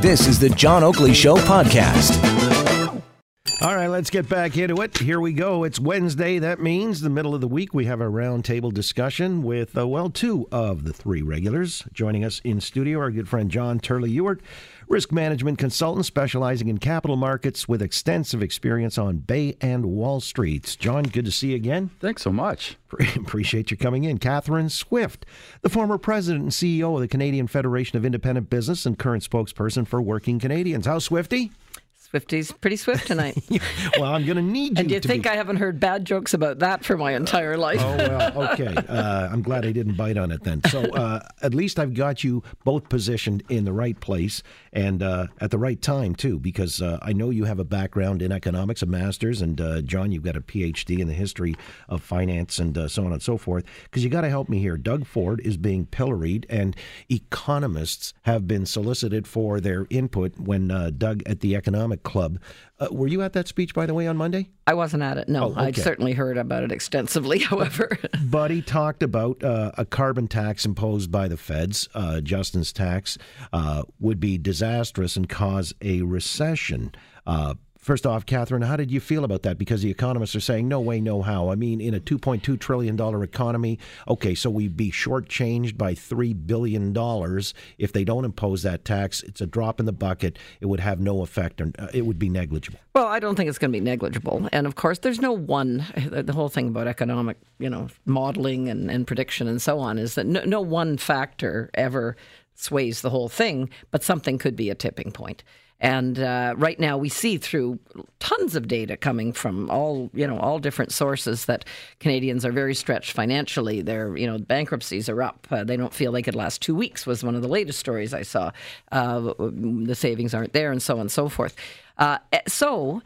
This is the John Oakley Show podcast. All right, let's get back into it. Here we go. It's Wednesday. That means the middle of the week. We have a roundtable discussion with, uh, well, two of the three regulars. Joining us in studio, our good friend John Turley Ewart, risk management consultant specializing in capital markets with extensive experience on Bay and Wall Streets. John, good to see you again. Thanks so much. Appreciate you coming in. Catherine Swift, the former president and CEO of the Canadian Federation of Independent Business and current spokesperson for Working Canadians. How Swifty? Swifty's pretty swift tonight. well, I'm going to need you. And you think be... I haven't heard bad jokes about that for my entire life? oh well, okay. Uh, I'm glad I didn't bite on it then. So uh, at least I've got you both positioned in the right place and uh, at the right time too, because uh, I know you have a background in economics, a master's, and uh, John, you've got a PhD in the history of finance and uh, so on and so forth. Because you got to help me here. Doug Ford is being pilloried, and economists have been solicited for their input when Doug at the economic Club. Uh, were you at that speech, by the way, on Monday? I wasn't at it. No, oh, okay. I'd certainly heard about it extensively. However, but he talked about uh, a carbon tax imposed by the feds. Uh, Justin's tax uh, would be disastrous and cause a recession. First off, Catherine, how did you feel about that? Because the economists are saying no way, no how. I mean, in a $2.2 trillion economy, okay, so we'd be shortchanged by $3 billion if they don't impose that tax. It's a drop in the bucket. It would have no effect, or uh, it would be negligible. Well, I don't think it's going to be negligible. And of course, there's no one, the whole thing about economic, you know, modeling and, and prediction and so on is that no, no one factor ever sways the whole thing, but something could be a tipping point. And uh, right now, we see through tons of data coming from all you know all different sources that Canadians are very stretched financially. Their you know bankruptcies are up. Uh, they don't feel they could last two weeks. Was one of the latest stories I saw. Uh, the savings aren't there, and so on and so forth. Uh, eh, so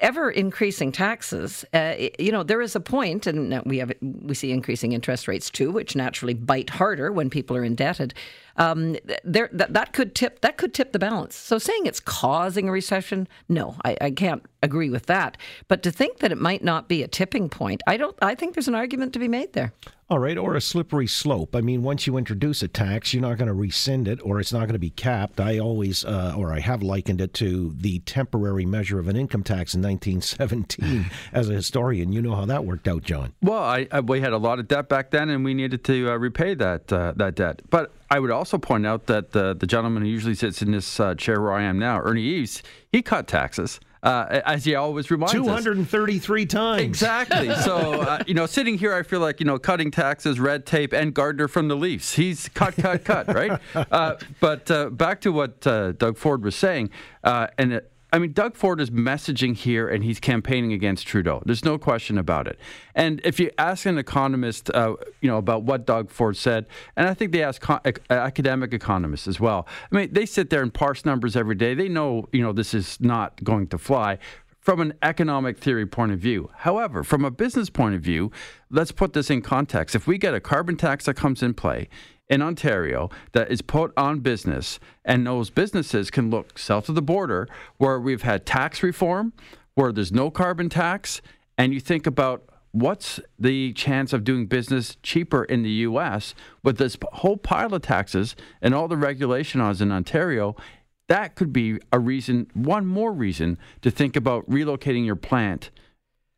ever increasing taxes, uh, you know, there is a point, and we have we see increasing interest rates too, which naturally bite harder when people are indebted. Um, there, that, that could tip that could tip the balance. So saying it's causing a recession, no, I, I can't agree with that. But to think that it might not be a tipping point, I don't. I think there's an argument to be made there. All right, or a slippery slope. I mean, once you introduce a tax, you're not going to rescind it, or it's not going to be capped. I always, uh, or I have likened it to the temporary measure of an income tax in 1917. As a historian, you know how that worked out, John. Well, I, I, we had a lot of debt back then, and we needed to uh, repay that uh, that debt. But I would also point out that the the gentleman who usually sits in this uh, chair where I am now, Ernie Eves, he cut taxes uh, as he always reminds 233 us. times. Exactly. So, uh, you know, sitting here, I feel like, you know, cutting taxes, red tape, and Gardiner from the Leafs. He's cut, cut, cut, right? Uh, but uh, back to what uh, Doug Ford was saying, uh, and I mean, Doug Ford is messaging here and he's campaigning against Trudeau. There's no question about it. And if you ask an economist, uh, you know, about what Doug Ford said, and I think they ask co- academic economists as well. I mean, they sit there and parse numbers every day. They know, you know, this is not going to fly from an economic theory point of view. However, from a business point of view, let's put this in context. If we get a carbon tax that comes in play, in Ontario that is put on business, and those businesses can look south of the border where we've had tax reform, where there's no carbon tax, and you think about what's the chance of doing business cheaper in the US with this whole pile of taxes and all the regulation on in Ontario. That could be a reason, one more reason, to think about relocating your plant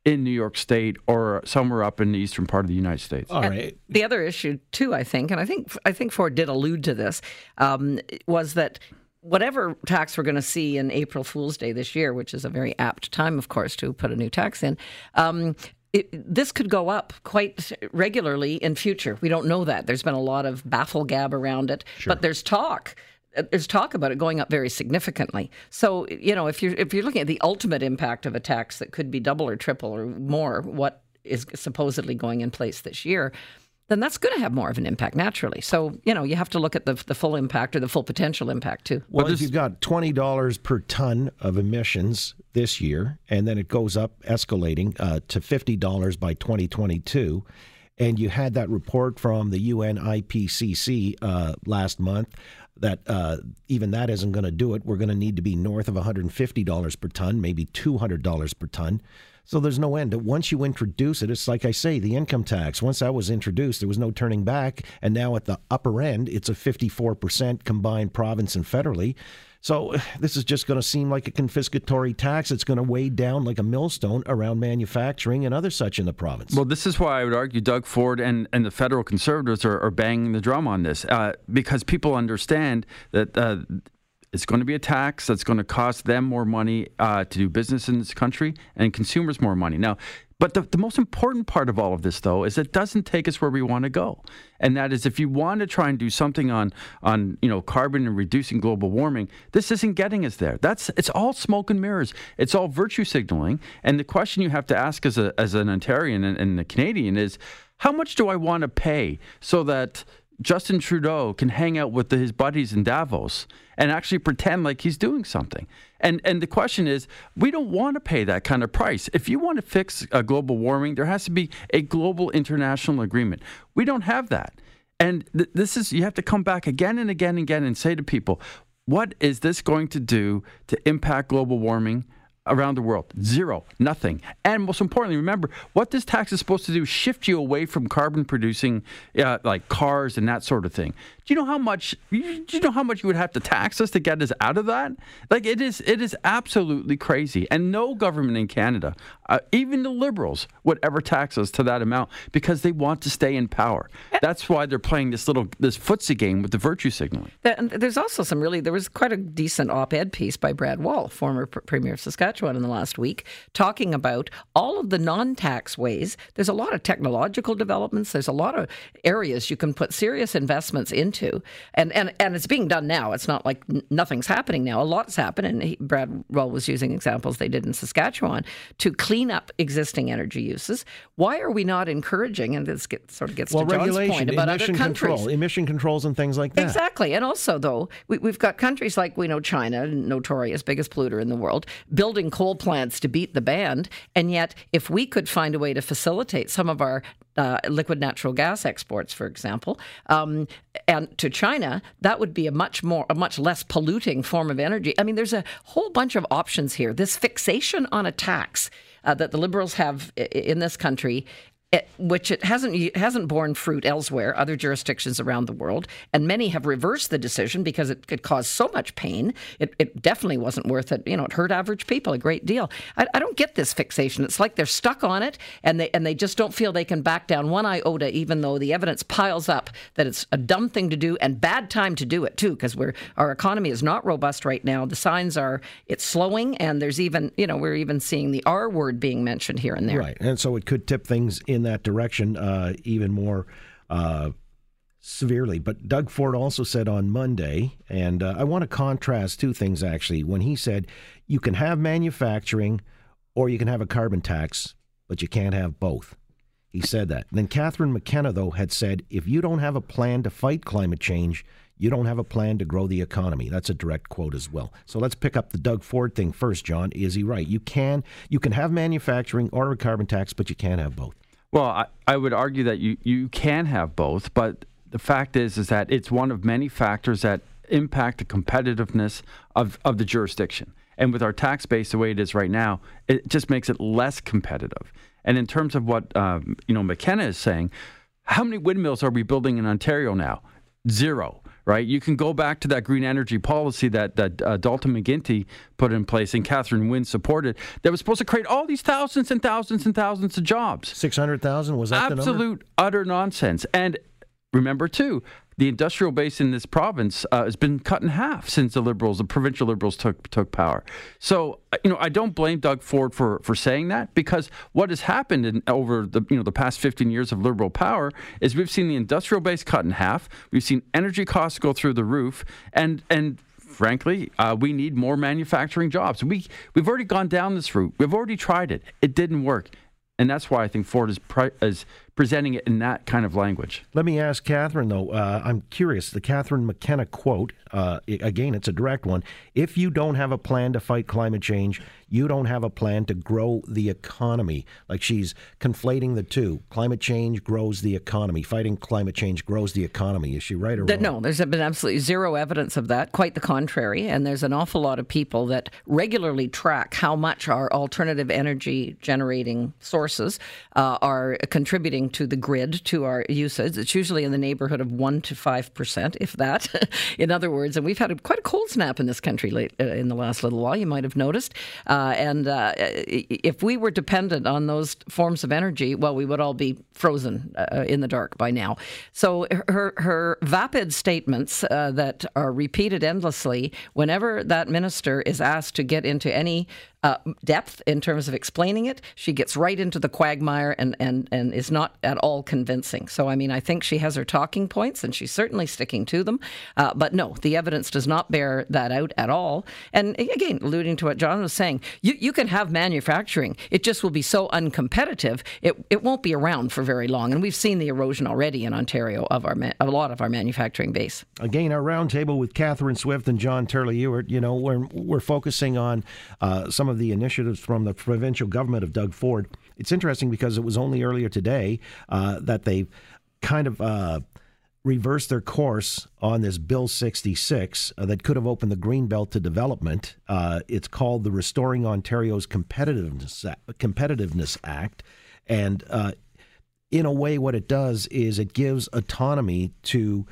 in New York State or somewhere up in the eastern part of the United States. All right. the other issue too, I think, and I think I think Ford did allude to this, um, was that whatever tax we're going to see in April Fool's Day this year, which is a very apt time, of course, to put a new tax in. Um, it, this could go up quite regularly in future. We don't know that. There's been a lot of baffle gab around it, sure. but there's talk there's talk about it going up very significantly. So, you know, if you're if you're looking at the ultimate impact of a tax that could be double or triple or more what is supposedly going in place this year, then that's going to have more of an impact naturally. So, you know, you have to look at the, the full impact or the full potential impact too. Well, if you've got $20 per ton of emissions this year, and then it goes up, escalating uh, to $50 by 2022, and you had that report from the UN IPCC uh, last month that uh, even that isn't going to do it. We're going to need to be north of $150 per ton, maybe $200 per ton. So there's no end. Once you introduce it, it's like I say, the income tax. Once that was introduced, there was no turning back. And now at the upper end, it's a 54% combined province and federally. So this is just going to seem like a confiscatory tax. It's going to weigh down like a millstone around manufacturing and other such in the province. Well, this is why I would argue Doug Ford and, and the federal conservatives are, are banging the drum on this uh, because people understand that. Uh, it's going to be a tax that's going to cost them more money uh, to do business in this country and consumers more money. Now, but the, the most important part of all of this, though, is it doesn't take us where we want to go, and that is if you want to try and do something on on you know carbon and reducing global warming, this isn't getting us there. That's it's all smoke and mirrors. It's all virtue signaling. And the question you have to ask as a as an Ontarian and, and a Canadian is, how much do I want to pay so that Justin Trudeau can hang out with his buddies in Davos and actually pretend like he's doing something. And and the question is, we don't want to pay that kind of price. If you want to fix uh, global warming, there has to be a global international agreement. We don't have that. And th- this is you have to come back again and again and again and say to people, what is this going to do to impact global warming? Around the world. Zero, nothing. And most importantly, remember what this tax is supposed to do: shift you away from carbon producing, uh, like cars and that sort of thing. Do you know how much? Do you know how much you would have to tax us to get us out of that? Like it is, it is absolutely crazy. And no government in Canada, uh, even the Liberals, would ever tax us to that amount because they want to stay in power. That's why they're playing this little this footsie game with the virtue signaling. There's also some really there was quite a decent op-ed piece by Brad Wall, former premier of Saskatchewan, in the last week, talking about all of the non-tax ways. There's a lot of technological developments. There's a lot of areas you can put serious investments into. And, and, and it's being done now. It's not like nothing's happening now. A lot's happened. And he, Brad Wall was using examples they did in Saskatchewan to clean up existing energy uses. Why are we not encouraging, and this sort of gets well, to John's point about emission other countries. Control, emission controls and things like that. Exactly. And also, though, we, we've got countries like we know China, notorious biggest polluter in the world, building coal plants to beat the band. And yet, if we could find a way to facilitate some of our uh, liquid natural gas exports, for example, um, and to China, that would be a much more, a much less polluting form of energy. I mean, there's a whole bunch of options here. This fixation on a tax uh, that the liberals have in this country it, which it hasn't hasn't borne fruit elsewhere, other jurisdictions around the world, and many have reversed the decision because it could cause so much pain. It, it definitely wasn't worth it. You know, it hurt average people a great deal. I, I, don't get this fixation. It's like they're stuck on it, and they and they just don't feel they can back down one iota, even though the evidence piles up that it's a dumb thing to do and bad time to do it too, because we're our economy is not robust right now. The signs are it's slowing, and there's even you know we're even seeing the R word being mentioned here and there. Right, and so it could tip things in in that direction uh, even more uh, severely. But Doug Ford also said on Monday, and uh, I want to contrast two things actually. When he said you can have manufacturing or you can have a carbon tax, but you can't have both. He said that. And then Catherine McKenna, though, had said if you don't have a plan to fight climate change, you don't have a plan to grow the economy. That's a direct quote as well. So let's pick up the Doug Ford thing first, John. Is he right? You can you can have manufacturing or a carbon tax, but you can't have both. Well, I, I would argue that you, you can have both, but the fact is is that it's one of many factors that impact the competitiveness of, of the jurisdiction. And with our tax base the way it is right now, it just makes it less competitive. And in terms of what um, you know McKenna is saying, how many windmills are we building in Ontario now? Zero right? You can go back to that green energy policy that, that uh, Dalton McGuinty put in place and Catherine Wynne supported that was supposed to create all these thousands and thousands and thousands of jobs. 600,000 was that Absolute, utter nonsense. And remember, too, the industrial base in this province uh, has been cut in half since the liberals, the provincial liberals, took took power. So uh, you know, I don't blame Doug Ford for for saying that because what has happened in, over the you know the past 15 years of liberal power is we've seen the industrial base cut in half, we've seen energy costs go through the roof, and and frankly, uh, we need more manufacturing jobs. We we've already gone down this route. We've already tried it. It didn't work. And that's why I think Ford is, pri- is presenting it in that kind of language. Let me ask Catherine, though. Uh, I'm curious. The Catherine McKenna quote, uh, again, it's a direct one. If you don't have a plan to fight climate change, you don't have a plan to grow the economy. Like she's conflating the two. Climate change grows the economy. Fighting climate change grows the economy. Is she right or wrong? No, there's been absolutely zero evidence of that. Quite the contrary. And there's an awful lot of people that regularly track how much our alternative energy generating sources uh, are contributing to the grid, to our usage. It's usually in the neighborhood of 1% to 5%, if that. in other words, and we've had a, quite a cold snap in this country late, uh, in the last little while, you might have noticed. Uh, uh, and uh, if we were dependent on those forms of energy, well, we would all be frozen uh, in the dark by now. So her her vapid statements uh, that are repeated endlessly whenever that minister is asked to get into any uh, depth in terms of explaining it. She gets right into the quagmire and, and, and is not at all convincing. So, I mean, I think she has her talking points and she's certainly sticking to them. Uh, but no, the evidence does not bear that out at all. And again, alluding to what John was saying, you, you can have manufacturing. It just will be so uncompetitive, it, it won't be around for very long. And we've seen the erosion already in Ontario of our a lot of our manufacturing base. Again, our roundtable with Catherine Swift and John Turley Ewart, you know, we're, we're focusing on uh, some of of the initiatives from the provincial government of Doug Ford. It's interesting because it was only earlier today uh, that they kind of uh, reversed their course on this Bill 66 uh, that could have opened the Greenbelt to development. Uh, it's called the Restoring Ontario's Competitiveness, Competitiveness Act. And uh, in a way, what it does is it gives autonomy to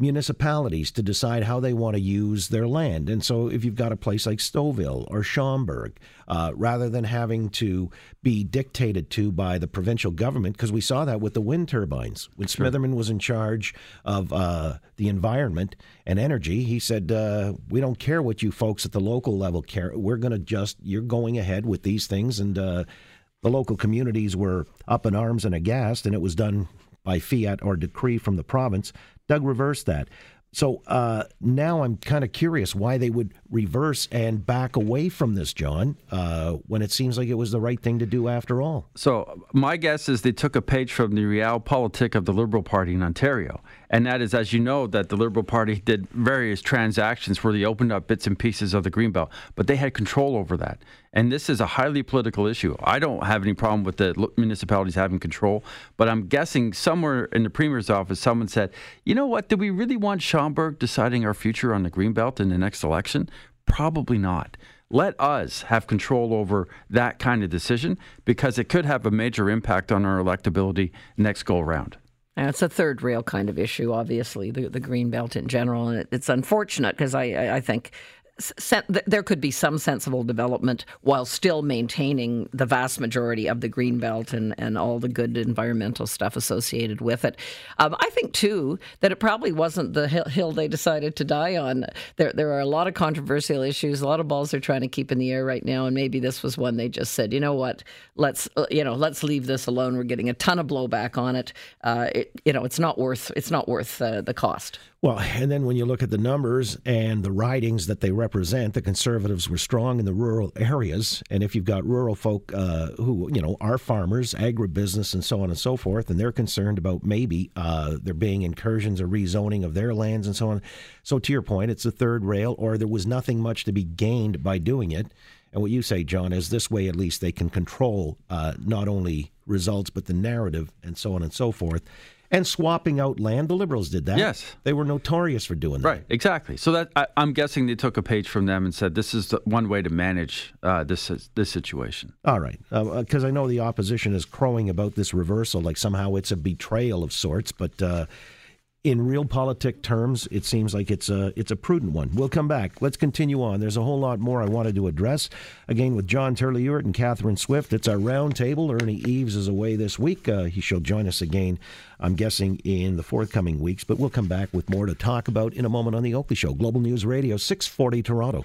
municipalities to decide how they want to use their land. And so, if you've got a place like Stouffville or Schomberg, uh, rather than having to be dictated to by the provincial government, because we saw that with the wind turbines. When sure. Smitherman was in charge of uh, the environment and energy, he said, uh, We don't care what you folks at the local level care. We're going to just, you're going ahead with these things. And uh, the local communities were up in arms and aghast, and it was done by fiat or decree from the province. Doug reversed that. So uh, now I'm kind of curious why they would reverse and back away from this, John, uh, when it seems like it was the right thing to do after all. So my guess is they took a page from the realpolitik of the Liberal Party in Ontario, and that is, as you know, that the Liberal Party did various transactions where they opened up bits and pieces of the Greenbelt, but they had control over that. And this is a highly political issue. I don't have any problem with the municipalities having control, but I'm guessing somewhere in the Premier's office, someone said, you know what, do we really want Schomberg deciding our future on the Greenbelt in the next election? Probably not. Let us have control over that kind of decision because it could have a major impact on our electability next go around. And it's a third rail kind of issue, obviously, the, the green belt in general. And it, it's unfortunate because I, I think there could be some sensible development while still maintaining the vast majority of the green belt and, and all the good environmental stuff associated with it. Um, I think too that it probably wasn't the hill they decided to die on. There there are a lot of controversial issues, a lot of balls they're trying to keep in the air right now, and maybe this was one they just said, you know what, let's uh, you know let's leave this alone. We're getting a ton of blowback on it. Uh, it you know it's not worth it's not worth uh, the cost. Well, and then when you look at the numbers and the ridings that they represent, the conservatives were strong in the rural areas. And if you've got rural folk uh, who, you know, are farmers, agribusiness, and so on and so forth, and they're concerned about maybe uh, there being incursions or rezoning of their lands and so on. So, to your point, it's a third rail, or there was nothing much to be gained by doing it. And what you say, John, is this way at least they can control uh, not only results, but the narrative and so on and so forth and swapping out land. The Liberals did that. Yes, they were notorious for doing that. Right, exactly. So that I, am guessing they took a page from them and said this is the one way to manage uh, this this situation. All right, because uh, I know the opposition is crowing about this reversal, like somehow it's a betrayal of sorts, but. Uh, in realpolitik terms, it seems like it's a it's a prudent one. We'll come back. Let's continue on. There's a whole lot more I wanted to address. Again, with John Turley Ewart and Catherine Swift. It's our roundtable. Ernie Eves is away this week. Uh, he shall join us again, I'm guessing, in the forthcoming weeks. But we'll come back with more to talk about in a moment on the Oakley Show, Global News Radio, 640 Toronto.